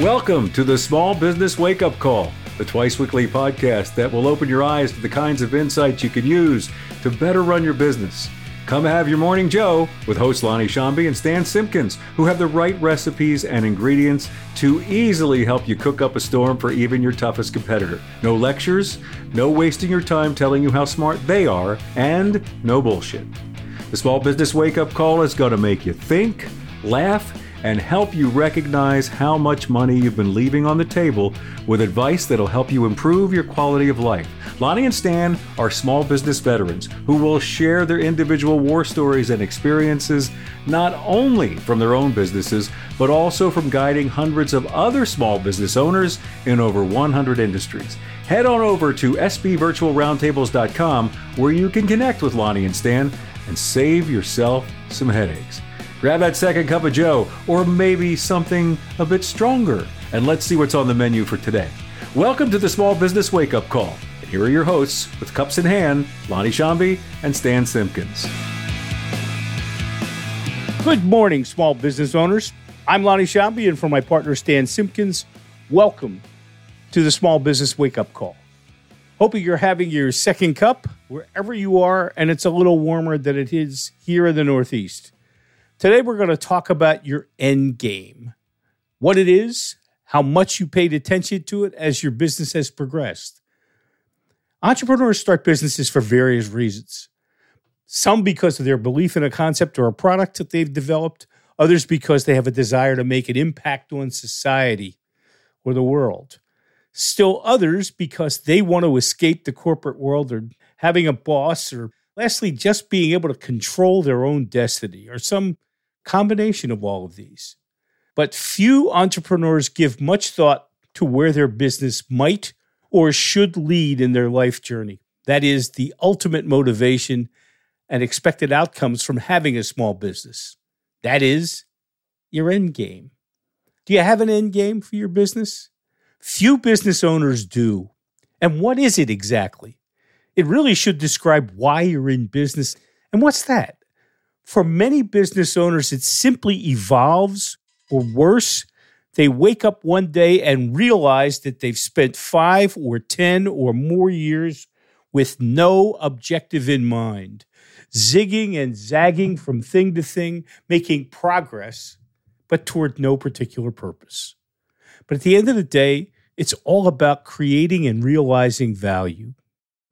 Welcome to the Small Business Wake Up Call, the twice weekly podcast that will open your eyes to the kinds of insights you can use to better run your business. Come have your morning Joe with hosts Lonnie Shambi and Stan Simpkins, who have the right recipes and ingredients to easily help you cook up a storm for even your toughest competitor. No lectures, no wasting your time telling you how smart they are, and no bullshit. The Small Business Wake Up Call is going to make you think, laugh, and help you recognize how much money you've been leaving on the table with advice that'll help you improve your quality of life. Lonnie and Stan are small business veterans who will share their individual war stories and experiences not only from their own businesses, but also from guiding hundreds of other small business owners in over 100 industries. Head on over to sbvirtualroundtables.com where you can connect with Lonnie and Stan and save yourself some headaches. Grab that second cup of Joe, or maybe something a bit stronger, and let's see what's on the menu for today. Welcome to the Small Business Wake Up Call. And here are your hosts with cups in hand, Lonnie Shambi and Stan Simpkins. Good morning, small business owners. I'm Lonnie Shambi, and for my partner Stan Simpkins, welcome to the Small Business Wake Up Call. Hoping you're having your second cup wherever you are, and it's a little warmer than it is here in the Northeast. Today, we're going to talk about your end game what it is, how much you paid attention to it as your business has progressed. Entrepreneurs start businesses for various reasons. Some because of their belief in a concept or a product that they've developed, others because they have a desire to make an impact on society or the world. Still others because they want to escape the corporate world or having a boss, or lastly, just being able to control their own destiny or some combination of all of these. But few entrepreneurs give much thought to where their business might or should lead in their life journey. That is the ultimate motivation and expected outcomes from having a small business. That is your end game. Do you have an end game for your business? Few business owners do. And what is it exactly? It really should describe why you're in business. And what's that? For many business owners, it simply evolves, or worse, they wake up one day and realize that they've spent five or 10 or more years with no objective in mind, zigging and zagging from thing to thing, making progress, but toward no particular purpose. But at the end of the day, it's all about creating and realizing value.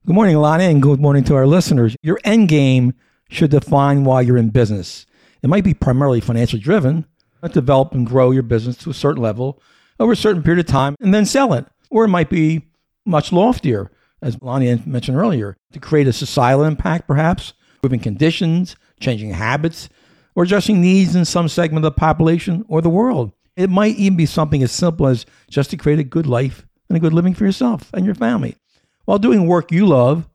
Good morning, Lonnie, and good morning to our listeners. Your end game should define why you're in business. It might be primarily financially driven, but develop and grow your business to a certain level over a certain period of time and then sell it. Or it might be much loftier, as Lonnie mentioned earlier, to create a societal impact, perhaps, improving conditions, changing habits, or addressing needs in some segment of the population or the world. It might even be something as simple as just to create a good life and a good living for yourself and your family while doing work you love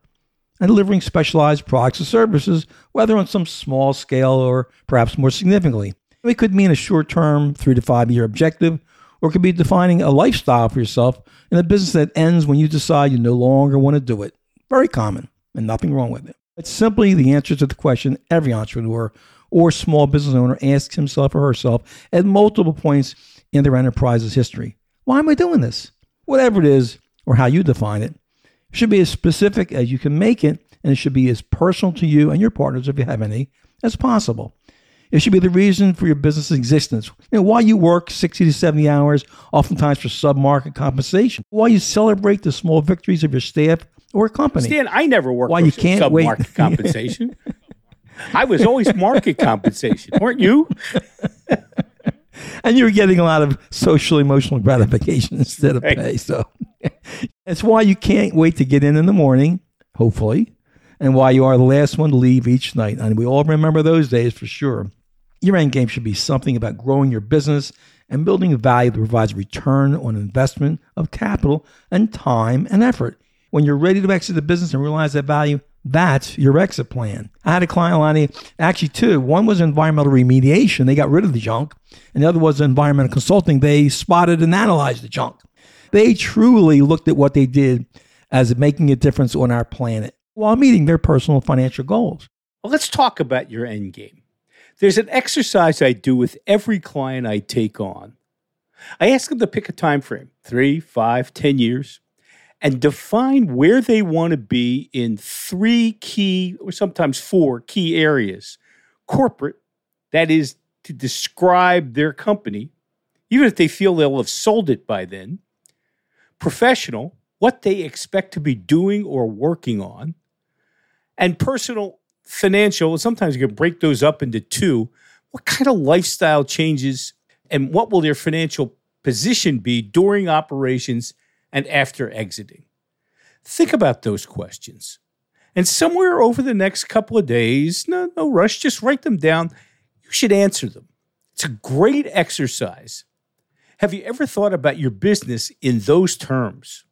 and delivering specialized products or services, whether on some small scale or perhaps more significantly. It could mean a short term, three to five year objective, or it could be defining a lifestyle for yourself in a business that ends when you decide you no longer want to do it. Very common and nothing wrong with it. It's simply the answer to the question every entrepreneur or small business owner asks himself or herself at multiple points in their enterprise's history. Why am I doing this? Whatever it is, or how you define it, should be as specific as you can make it, and it should be as personal to you and your partners, if you have any, as possible. It should be the reason for your business existence. You know, why you work 60 to 70 hours, oftentimes for sub-market compensation. Why you celebrate the small victories of your staff or company. Stan, I never worked why you can't sub-market wait. compensation. I was always market compensation, weren't you? and you're getting a lot of social emotional gratification instead of pay. So it's why you can't wait to get in in the morning, hopefully, and why you are the last one to leave each night. And we all remember those days for sure. Your end game should be something about growing your business and building value that provides return on investment of capital and time and effort. When you're ready to exit the business and realize that value, that's your exit plan. I had a client, Lonnie, actually two. One was environmental remediation. They got rid of the junk. And the other was environmental consulting. They spotted and analyzed the junk. They truly looked at what they did as making a difference on our planet while meeting their personal financial goals. Well, let's talk about your end game. There's an exercise I do with every client I take on. I ask them to pick a time frame three, five, ten years and define where they want to be in three key or sometimes four key areas corporate, that is to describe their company, even if they feel they'll have sold it by then, professional, what they expect to be doing or working on, and personal, financial. Sometimes you can break those up into two. What kind of lifestyle changes and what will their financial position be during operations and after exiting? Think about those questions. And somewhere over the next couple of days, no, no rush, just write them down. You should answer them. It's a great exercise. Have you ever thought about your business in those terms?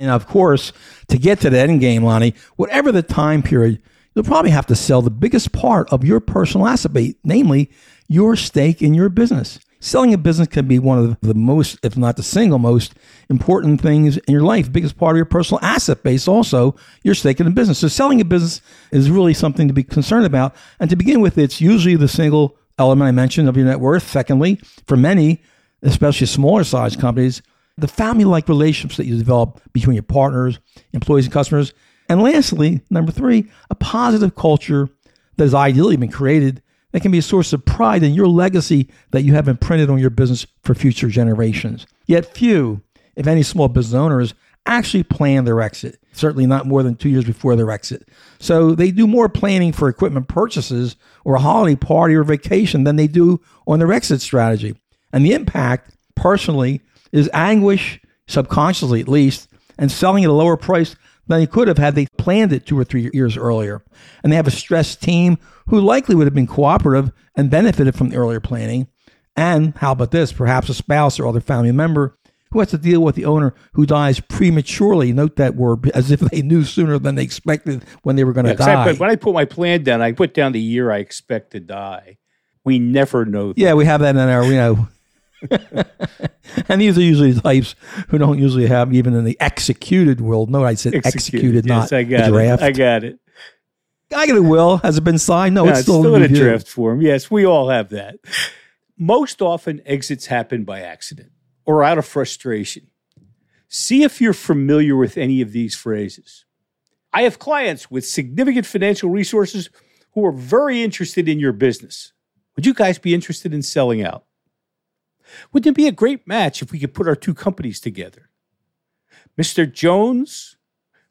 And of course, to get to the end game, Lonnie, whatever the time period, you'll probably have to sell the biggest part of your personal asset base, namely your stake in your business. Selling a business can be one of the most, if not the single most important things in your life. Biggest part of your personal asset base, also your stake in the business. So selling a business is really something to be concerned about. And to begin with, it's usually the single element I mentioned of your net worth. Secondly, for many, especially smaller size companies, the family like relationships that you develop between your partners, employees, and customers. And lastly, number three, a positive culture that has ideally been created that can be a source of pride in your legacy that you have imprinted on your business for future generations. Yet few, if any, small business owners actually plan their exit, certainly not more than two years before their exit. So they do more planning for equipment purchases or a holiday party or vacation than they do on their exit strategy. And the impact, personally, is anguish, subconsciously at least, and selling at a lower price than they could have had they planned it two or three years earlier. And they have a stressed team who likely would have been cooperative and benefited from the earlier planning. And how about this? Perhaps a spouse or other family member who has to deal with the owner who dies prematurely. Note that word as if they knew sooner than they expected when they were going to yeah, die. But when I put my plan down, I put down the year I expect to die. We never know. That. Yeah, we have that in our, you know. and these are usually types who don't usually have even in the executed world. No, I said executed, executed yes, not I got draft. It. I got it. I get a will. Has it been signed? No, no it's, still, still in a draft form. Yes, we all have that. Most often, exits happen by accident or out of frustration. See if you're familiar with any of these phrases. I have clients with significant financial resources who are very interested in your business. Would you guys be interested in selling out? Wouldn't it be a great match if we could put our two companies together? Mr. Jones,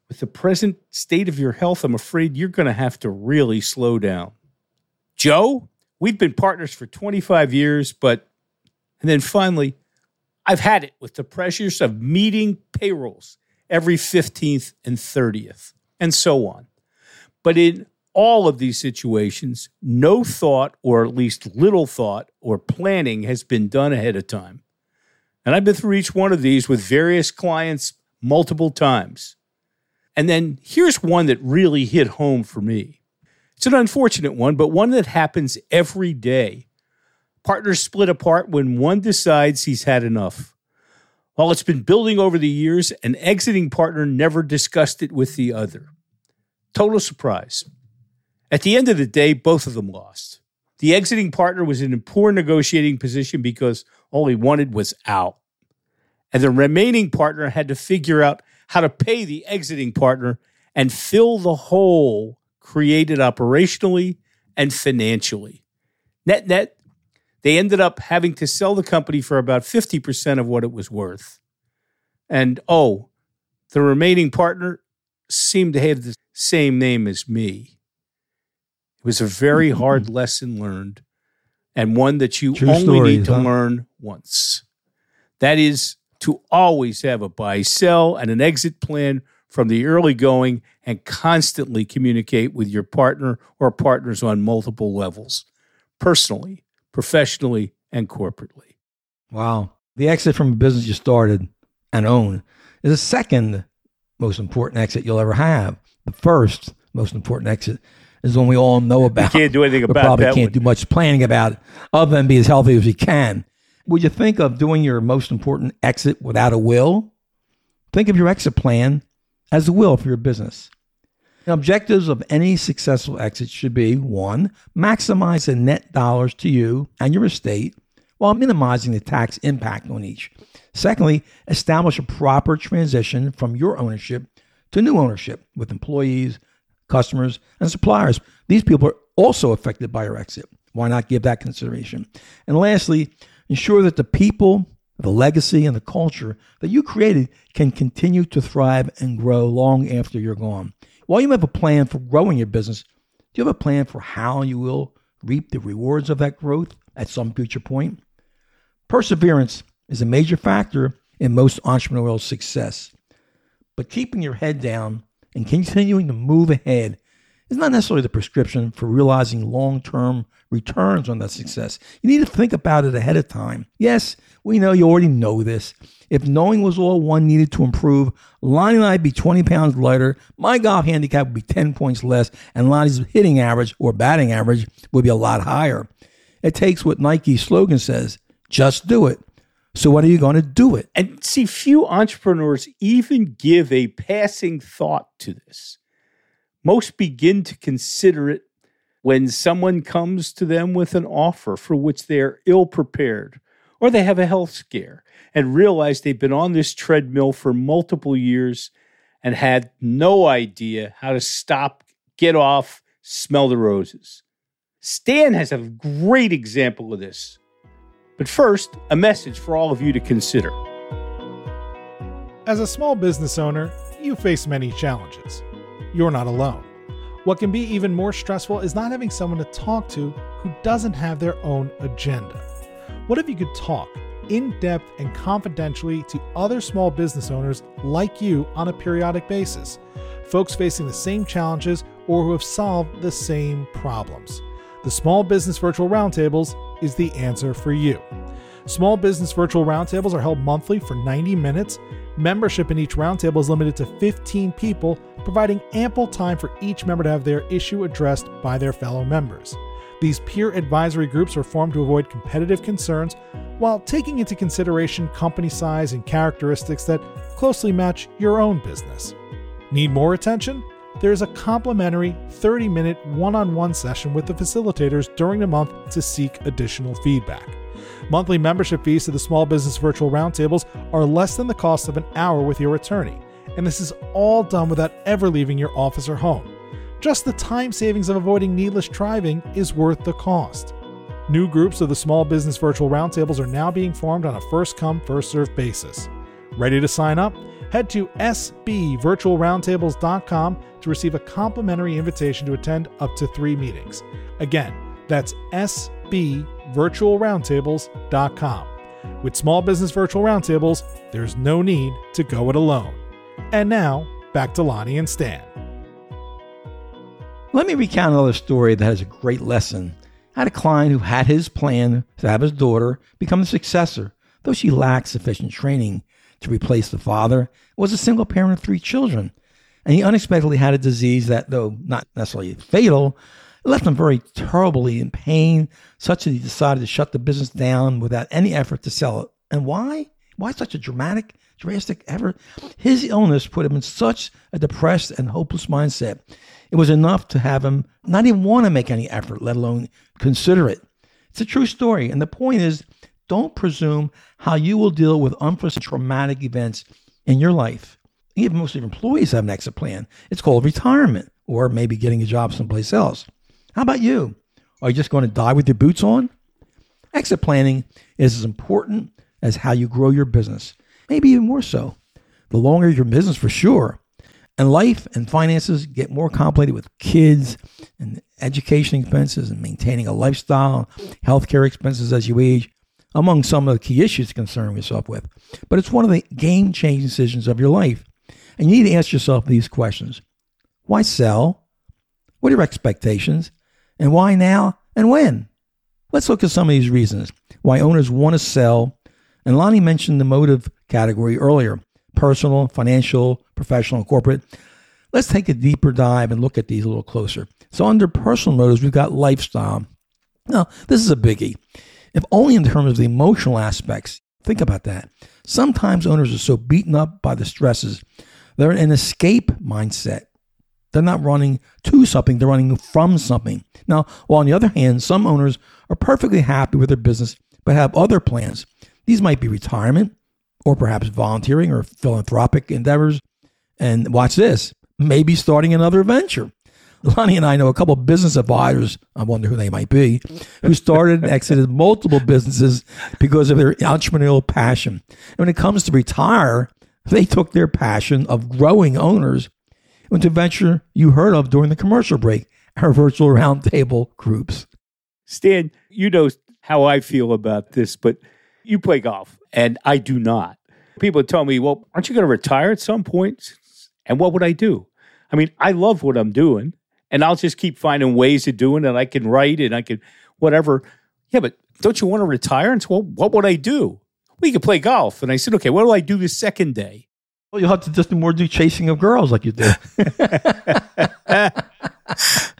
with the present state of your health, I'm afraid you're going to have to really slow down. Joe, we've been partners for 25 years, but, and then finally, I've had it with the pressures of meeting payrolls every 15th and 30th, and so on. But in all of these situations, no thought, or at least little thought, or planning has been done ahead of time. And I've been through each one of these with various clients multiple times. And then here's one that really hit home for me. It's an unfortunate one, but one that happens every day. Partners split apart when one decides he's had enough. While it's been building over the years, an exiting partner never discussed it with the other. Total surprise. At the end of the day, both of them lost. The exiting partner was in a poor negotiating position because all he wanted was out. And the remaining partner had to figure out how to pay the exiting partner and fill the hole created operationally and financially. Net net, they ended up having to sell the company for about 50% of what it was worth. And oh, the remaining partner seemed to have the same name as me. It was a very hard lesson learned and one that you True only stories, need to huh? learn once. That is to always have a buy sell and an exit plan from the early going and constantly communicate with your partner or partners on multiple levels, personally, professionally, and corporately. Wow. The exit from a business you started and own is the second most important exit you'll ever have. The first most important exit is one we all know about. You can't do anything about it. You probably can't one. do much planning about it other than be as healthy as you can. Would you think of doing your most important exit without a will? Think of your exit plan as a will for your business. The objectives of any successful exit should be one, maximize the net dollars to you and your estate while minimizing the tax impact on each. Secondly, establish a proper transition from your ownership to new ownership with employees, customers, and suppliers. These people are also affected by your exit. Why not give that consideration? And lastly, ensure that the people, the legacy, and the culture that you created can continue to thrive and grow long after you're gone. While you have a plan for growing your business, do you have a plan for how you will reap the rewards of that growth at some future point? Perseverance is a major factor in most entrepreneurial success. But keeping your head down and continuing to move ahead is not necessarily the prescription for realizing long term returns on that success. You need to think about it ahead of time. Yes, we know you already know this. If knowing was all one needed to improve, Lonnie and I'd be 20 pounds lighter, my golf handicap would be 10 points less, and Lonnie's hitting average or batting average would be a lot higher. It takes what Nike's slogan says just do it. So, what are you going to do it? And see, few entrepreneurs even give a passing thought to this. Most begin to consider it when someone comes to them with an offer for which they are ill prepared or they have a health scare and realize they've been on this treadmill for multiple years and had no idea how to stop, get off, smell the roses. Stan has a great example of this. But first, a message for all of you to consider. As a small business owner, you face many challenges. You're not alone. What can be even more stressful is not having someone to talk to who doesn't have their own agenda. What if you could talk in depth and confidentially to other small business owners like you on a periodic basis? Folks facing the same challenges or who have solved the same problems. The Small Business Virtual Roundtables is the answer for you. Small Business Virtual Roundtables are held monthly for 90 minutes. Membership in each roundtable is limited to 15 people, providing ample time for each member to have their issue addressed by their fellow members. These peer advisory groups are formed to avoid competitive concerns while taking into consideration company size and characteristics that closely match your own business. Need more attention? There's a complimentary 30 minute one on one session with the facilitators during the month to seek additional feedback. Monthly membership fees to the Small Business Virtual Roundtables are less than the cost of an hour with your attorney, and this is all done without ever leaving your office or home. Just the time savings of avoiding needless driving is worth the cost. New groups of the Small Business Virtual Roundtables are now being formed on a first come, first served basis. Ready to sign up? Head to sbvirtualroundtables.com to receive a complimentary invitation to attend up to three meetings. Again, that's sbvirtualroundtables.com. With Small Business Virtual Roundtables, there's no need to go it alone. And now, back to Lonnie and Stan. Let me recount another story that has a great lesson. I had a client who had his plan to have his daughter become the successor, though she lacked sufficient training to replace the father, was a single parent of three children. And he unexpectedly had a disease that, though not necessarily fatal, left him very terribly in pain, such that he decided to shut the business down without any effort to sell it. And why? Why such a dramatic, drastic effort? His illness put him in such a depressed and hopeless mindset. It was enough to have him not even want to make any effort, let alone consider it. It's a true story. And the point is, don't presume how you will deal with unforeseen traumatic events in your life. Even most of your employees have an exit plan. It's called retirement or maybe getting a job someplace else. How about you? Are you just going to die with your boots on? Exit planning is as important as how you grow your business, maybe even more so. The longer your business, for sure. And life and finances get more complicated with kids and education expenses and maintaining a lifestyle, healthcare expenses as you age, among some of the key issues to concern yourself with. But it's one of the game changing decisions of your life. And you need to ask yourself these questions Why sell? What are your expectations? And why now and when? Let's look at some of these reasons why owners want to sell. And Lonnie mentioned the motive category earlier personal, financial, professional, corporate. Let's take a deeper dive and look at these a little closer. So, under personal motives, we've got lifestyle. Now, this is a biggie. If only in terms of the emotional aspects, think about that. Sometimes owners are so beaten up by the stresses, they're in an escape mindset. They're not running to something, they're running from something. Now, while on the other hand, some owners are perfectly happy with their business but have other plans. These might be retirement or perhaps volunteering or philanthropic endeavors. And watch this, maybe starting another venture. Lonnie and I know a couple of business advisors, I wonder who they might be, who started and exited multiple businesses because of their entrepreneurial passion. And when it comes to retire, they took their passion of growing owners into venture you heard of during the commercial break, our virtual roundtable groups. Stan, you know how I feel about this, but you play golf and I do not. People tell me, well, aren't you going to retire at some point? And what would I do? I mean, I love what I'm doing and I'll just keep finding ways of doing it. I can write and I can whatever. Yeah, but don't you want to retire? And so, well, what would I do? Well, you could play golf. And I said, okay, what do I do the second day? Well, you'll have to just do more do chasing of girls like you do.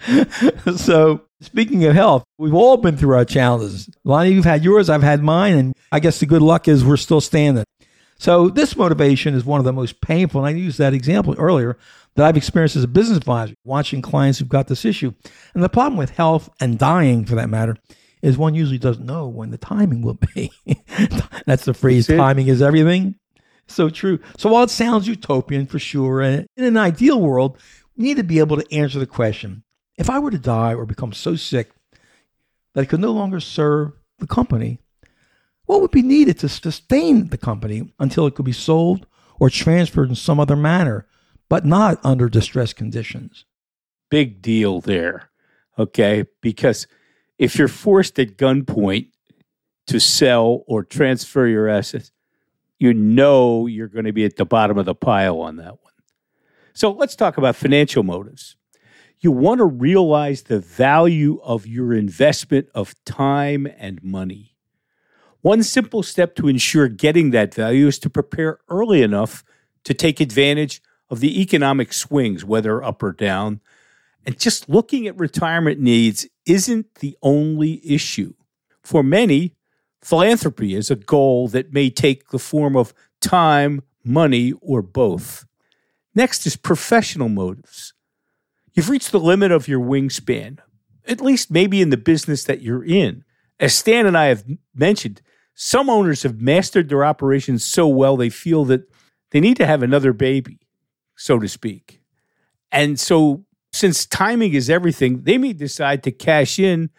so, speaking of health, we've all been through our challenges. Lonnie, you've had yours, I've had mine, and I guess the good luck is we're still standing. So, this motivation is one of the most painful, and I used that example earlier that I've experienced as a business advisor, watching clients who've got this issue. And the problem with health and dying, for that matter, is one usually doesn't know when the timing will be. That's the phrase timing is everything. So true. So while it sounds utopian for sure, and in an ideal world, we need to be able to answer the question if I were to die or become so sick that I could no longer serve the company, what would be needed to sustain the company until it could be sold or transferred in some other manner, but not under distress conditions? Big deal there. Okay. Because if you're forced at gunpoint to sell or transfer your assets, you know you're going to be at the bottom of the pile on that one. So let's talk about financial motives. You want to realize the value of your investment of time and money. One simple step to ensure getting that value is to prepare early enough to take advantage of the economic swings, whether up or down. And just looking at retirement needs isn't the only issue. For many, philanthropy is a goal that may take the form of time, money, or both. Next is professional motives. You've reached the limit of your wingspan, at least maybe in the business that you're in. As Stan and I have mentioned, some owners have mastered their operations so well they feel that they need to have another baby, so to speak. And so, since timing is everything, they may decide to cash in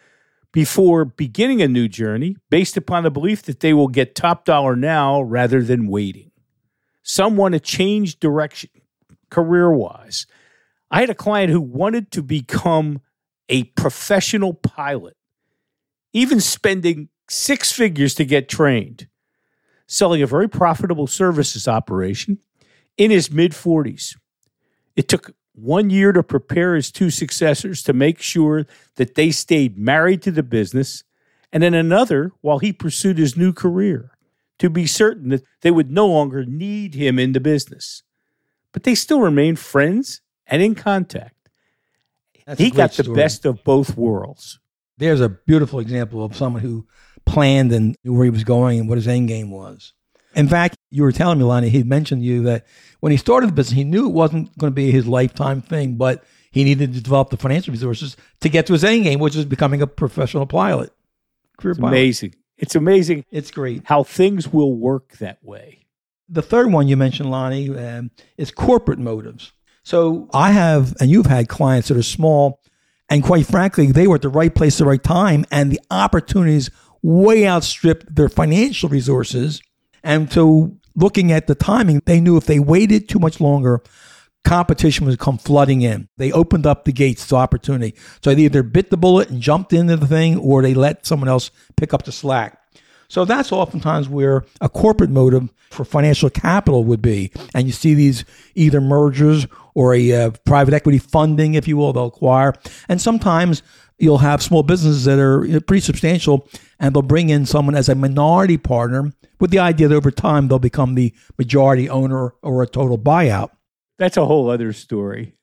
before beginning a new journey based upon the belief that they will get top dollar now rather than waiting. Some want to change direction career wise. I had a client who wanted to become a professional pilot, even spending six figures to get trained, selling a very profitable services operation in his mid 40s. It took one year to prepare his two successors to make sure that they stayed married to the business, and then another while he pursued his new career to be certain that they would no longer need him in the business but they still remain friends and in contact. That's he got the story. best of both worlds. There's a beautiful example of someone who planned and knew where he was going and what his end game was. In fact, you were telling me, Lonnie, he mentioned to you that when he started the business, he knew it wasn't going to be his lifetime thing, but he needed to develop the financial resources to get to his end game, which is becoming a professional pilot. Career it's pilot. amazing. It's amazing. It's great how things will work that way. The third one you mentioned, Lonnie, um, is corporate motives. So I have, and you've had clients that are small, and quite frankly, they were at the right place at the right time, and the opportunities way outstripped their financial resources. And so, looking at the timing, they knew if they waited too much longer, competition would come flooding in. They opened up the gates to opportunity. So they either bit the bullet and jumped into the thing, or they let someone else pick up the slack. So that's oftentimes where a corporate motive for financial capital would be. And you see these either mergers or a uh, private equity funding, if you will, they'll acquire. And sometimes you'll have small businesses that are pretty substantial and they'll bring in someone as a minority partner with the idea that over time they'll become the majority owner or a total buyout. That's a whole other story.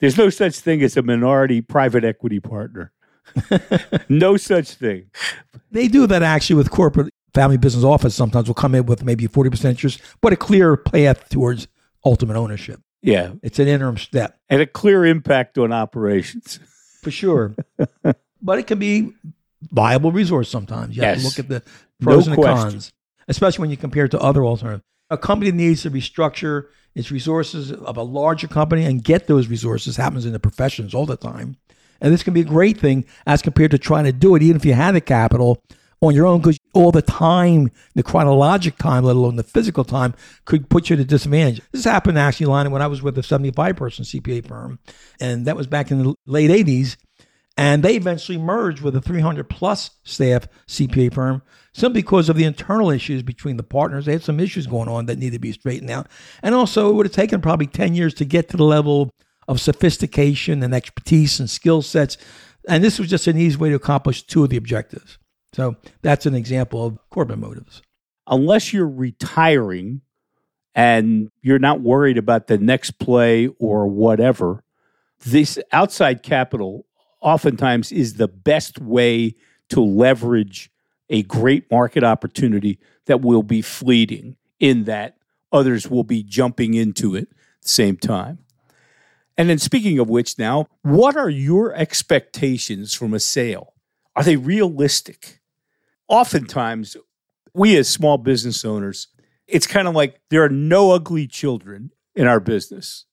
There's no such thing as a minority private equity partner. no such thing. They do that actually with corporate family business office. Sometimes will come in with maybe 40% interest, but a clear path towards ultimate ownership. Yeah. It's an interim step. And a clear impact on operations. For sure. but it can be viable resource sometimes. You have Yes. to look at the pros No and the question. cons, especially when you compare it to other alternatives. A company needs to restructure its resources of a larger company and get those resources happens in the professions all the time. And this can be a great thing as compared to trying to do it, even if you had the capital on your own, because all the time, the chronologic time, let alone the physical time, could put you at a disadvantage. This happened actually, Lonnie, when I was with a 75 person CPA firm, and that was back in the late 80s. And they eventually merged with a 300 plus staff CPA firm simply because of the internal issues between the partners. They had some issues going on that needed to be straightened out. And also, it would have taken probably 10 years to get to the level of sophistication and expertise and skill sets. And this was just an easy way to accomplish two of the objectives. So that's an example of corporate motives. unless you're retiring and you're not worried about the next play or whatever, this outside capital oftentimes is the best way to leverage a great market opportunity that will be fleeting in that others will be jumping into it at the same time. And then speaking of which now, what are your expectations from a sale? Are they realistic? Oftentimes we as small business owners, it's kind of like there are no ugly children in our business.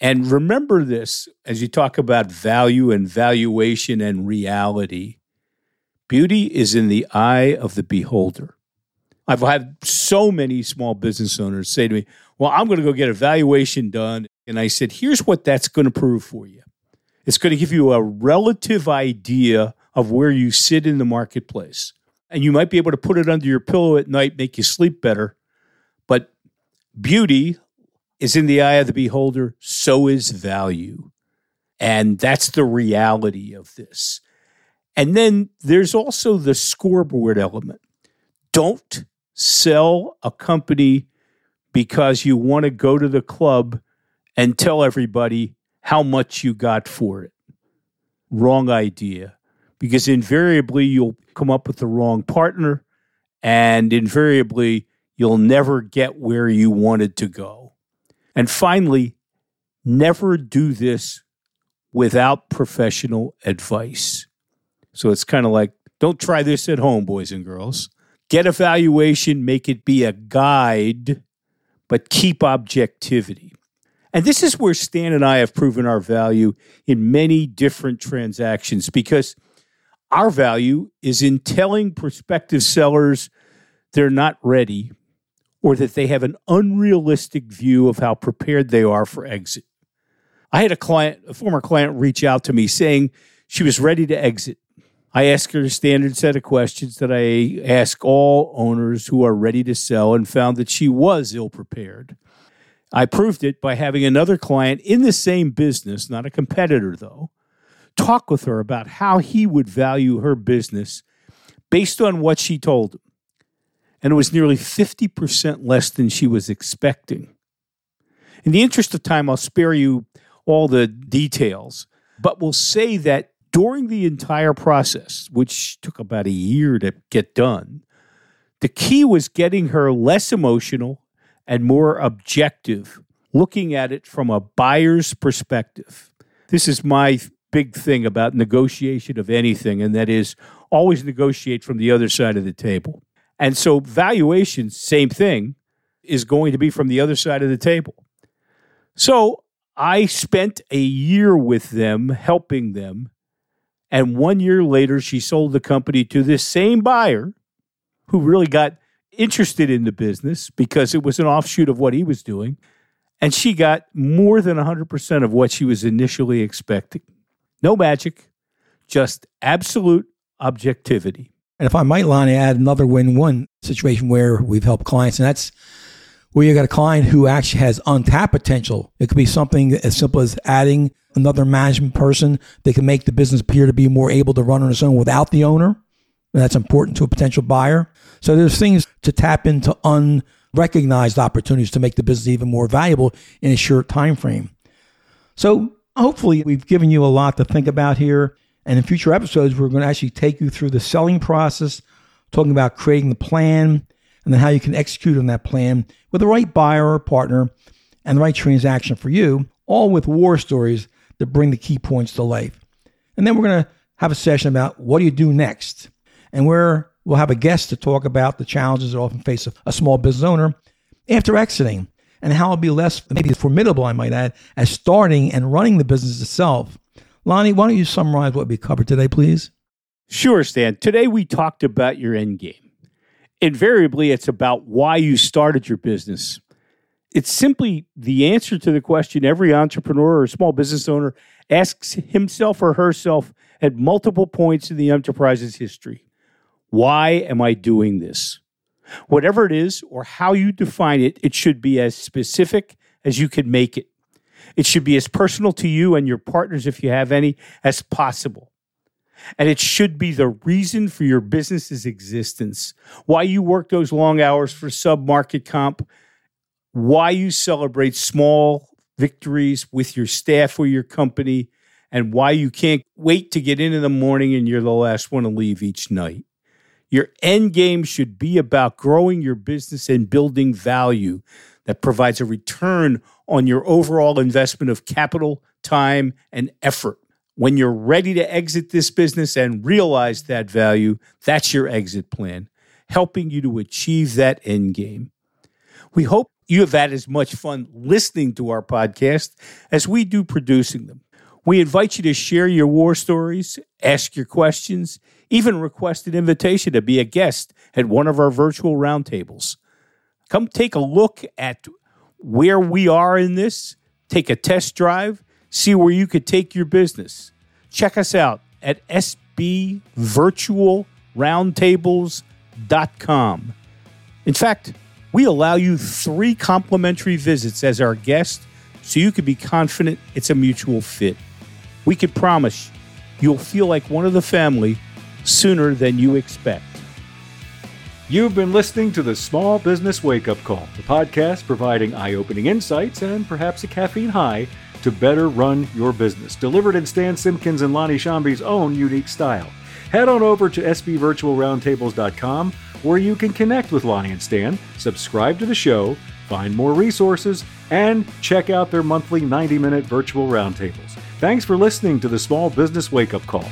And remember this as you talk about value and valuation and reality. Beauty is in the eye of the beholder. I've had so many small business owners say to me, Well, I'm going to go get a valuation done. And I said, Here's what that's going to prove for you it's going to give you a relative idea of where you sit in the marketplace and you might be able to put it under your pillow at night, make you sleep better. But beauty is in the eye of the beholder, so is value. And that's the reality of this. And then there's also the scoreboard element. Don't sell a company because you want to go to the club and tell everybody how much you got for it. Wrong idea because invariably you'll come up with the wrong partner and invariably you'll never get where you wanted to go. And finally, never do this without professional advice. So it's kind of like don't try this at home, boys and girls. Get evaluation, make it be a guide, but keep objectivity. And this is where Stan and I have proven our value in many different transactions because our value is in telling prospective sellers they're not ready or that they have an unrealistic view of how prepared they are for exit. I had a client, a former client, reach out to me saying she was ready to exit. I asked her a standard set of questions that I ask all owners who are ready to sell and found that she was ill prepared. I proved it by having another client in the same business, not a competitor though, talk with her about how he would value her business based on what she told him. And it was nearly 50% less than she was expecting. In the interest of time, I'll spare you all the details, but we'll say that during the entire process, which took about a year to get done, the key was getting her less emotional and more objective, looking at it from a buyer's perspective. This is my big thing about negotiation of anything, and that is always negotiate from the other side of the table. And so, valuation, same thing, is going to be from the other side of the table. So, I spent a year with them, helping them. And one year later, she sold the company to this same buyer who really got interested in the business because it was an offshoot of what he was doing. And she got more than 100% of what she was initially expecting. No magic, just absolute objectivity. And if I might, Lonnie, add another win-win situation where we've helped clients, and that's where you got a client who actually has untapped potential. It could be something as simple as adding another management person that can make the business appear to be more able to run on its own without the owner. And that's important to a potential buyer. So there's things to tap into unrecognized opportunities to make the business even more valuable in a short time frame. So hopefully we've given you a lot to think about here. And in future episodes, we're going to actually take you through the selling process, talking about creating the plan, and then how you can execute on that plan with the right buyer or partner and the right transaction for you, all with war stories that bring the key points to life. And then we're going to have a session about what do you do next? and where we'll have a guest to talk about the challenges that often face a, a small business owner after exiting and how it'll be less, maybe formidable, I might add, as starting and running the business itself. Lonnie, why don't you summarize what we covered today, please? Sure, Stan. Today we talked about your end game. Invariably, it's about why you started your business. It's simply the answer to the question every entrepreneur or small business owner asks himself or herself at multiple points in the enterprise's history. Why am I doing this? Whatever it is or how you define it, it should be as specific as you can make it. It should be as personal to you and your partners, if you have any, as possible. And it should be the reason for your business's existence. Why you work those long hours for sub market comp, why you celebrate small victories with your staff or your company, and why you can't wait to get in in the morning and you're the last one to leave each night. Your end game should be about growing your business and building value that provides a return on your overall investment of capital, time, and effort. When you're ready to exit this business and realize that value, that's your exit plan, helping you to achieve that end game. We hope you have had as much fun listening to our podcast as we do producing them. We invite you to share your war stories, ask your questions, even request an invitation to be a guest at one of our virtual roundtables. Come take a look at where we are in this, take a test drive, see where you could take your business. Check us out at sbvirtualroundtables.com. In fact, we allow you three complimentary visits as our guest so you can be confident it's a mutual fit. We can promise you'll feel like one of the family sooner than you expect. You've been listening to the Small Business Wake Up Call, the podcast providing eye opening insights and perhaps a caffeine high to better run your business, delivered in Stan Simpkins and Lonnie Shambi's own unique style. Head on over to sbvirtualroundtables.com where you can connect with Lonnie and Stan, subscribe to the show, find more resources, and check out their monthly 90 minute virtual roundtables. Thanks for listening to the Small Business Wake Up Call.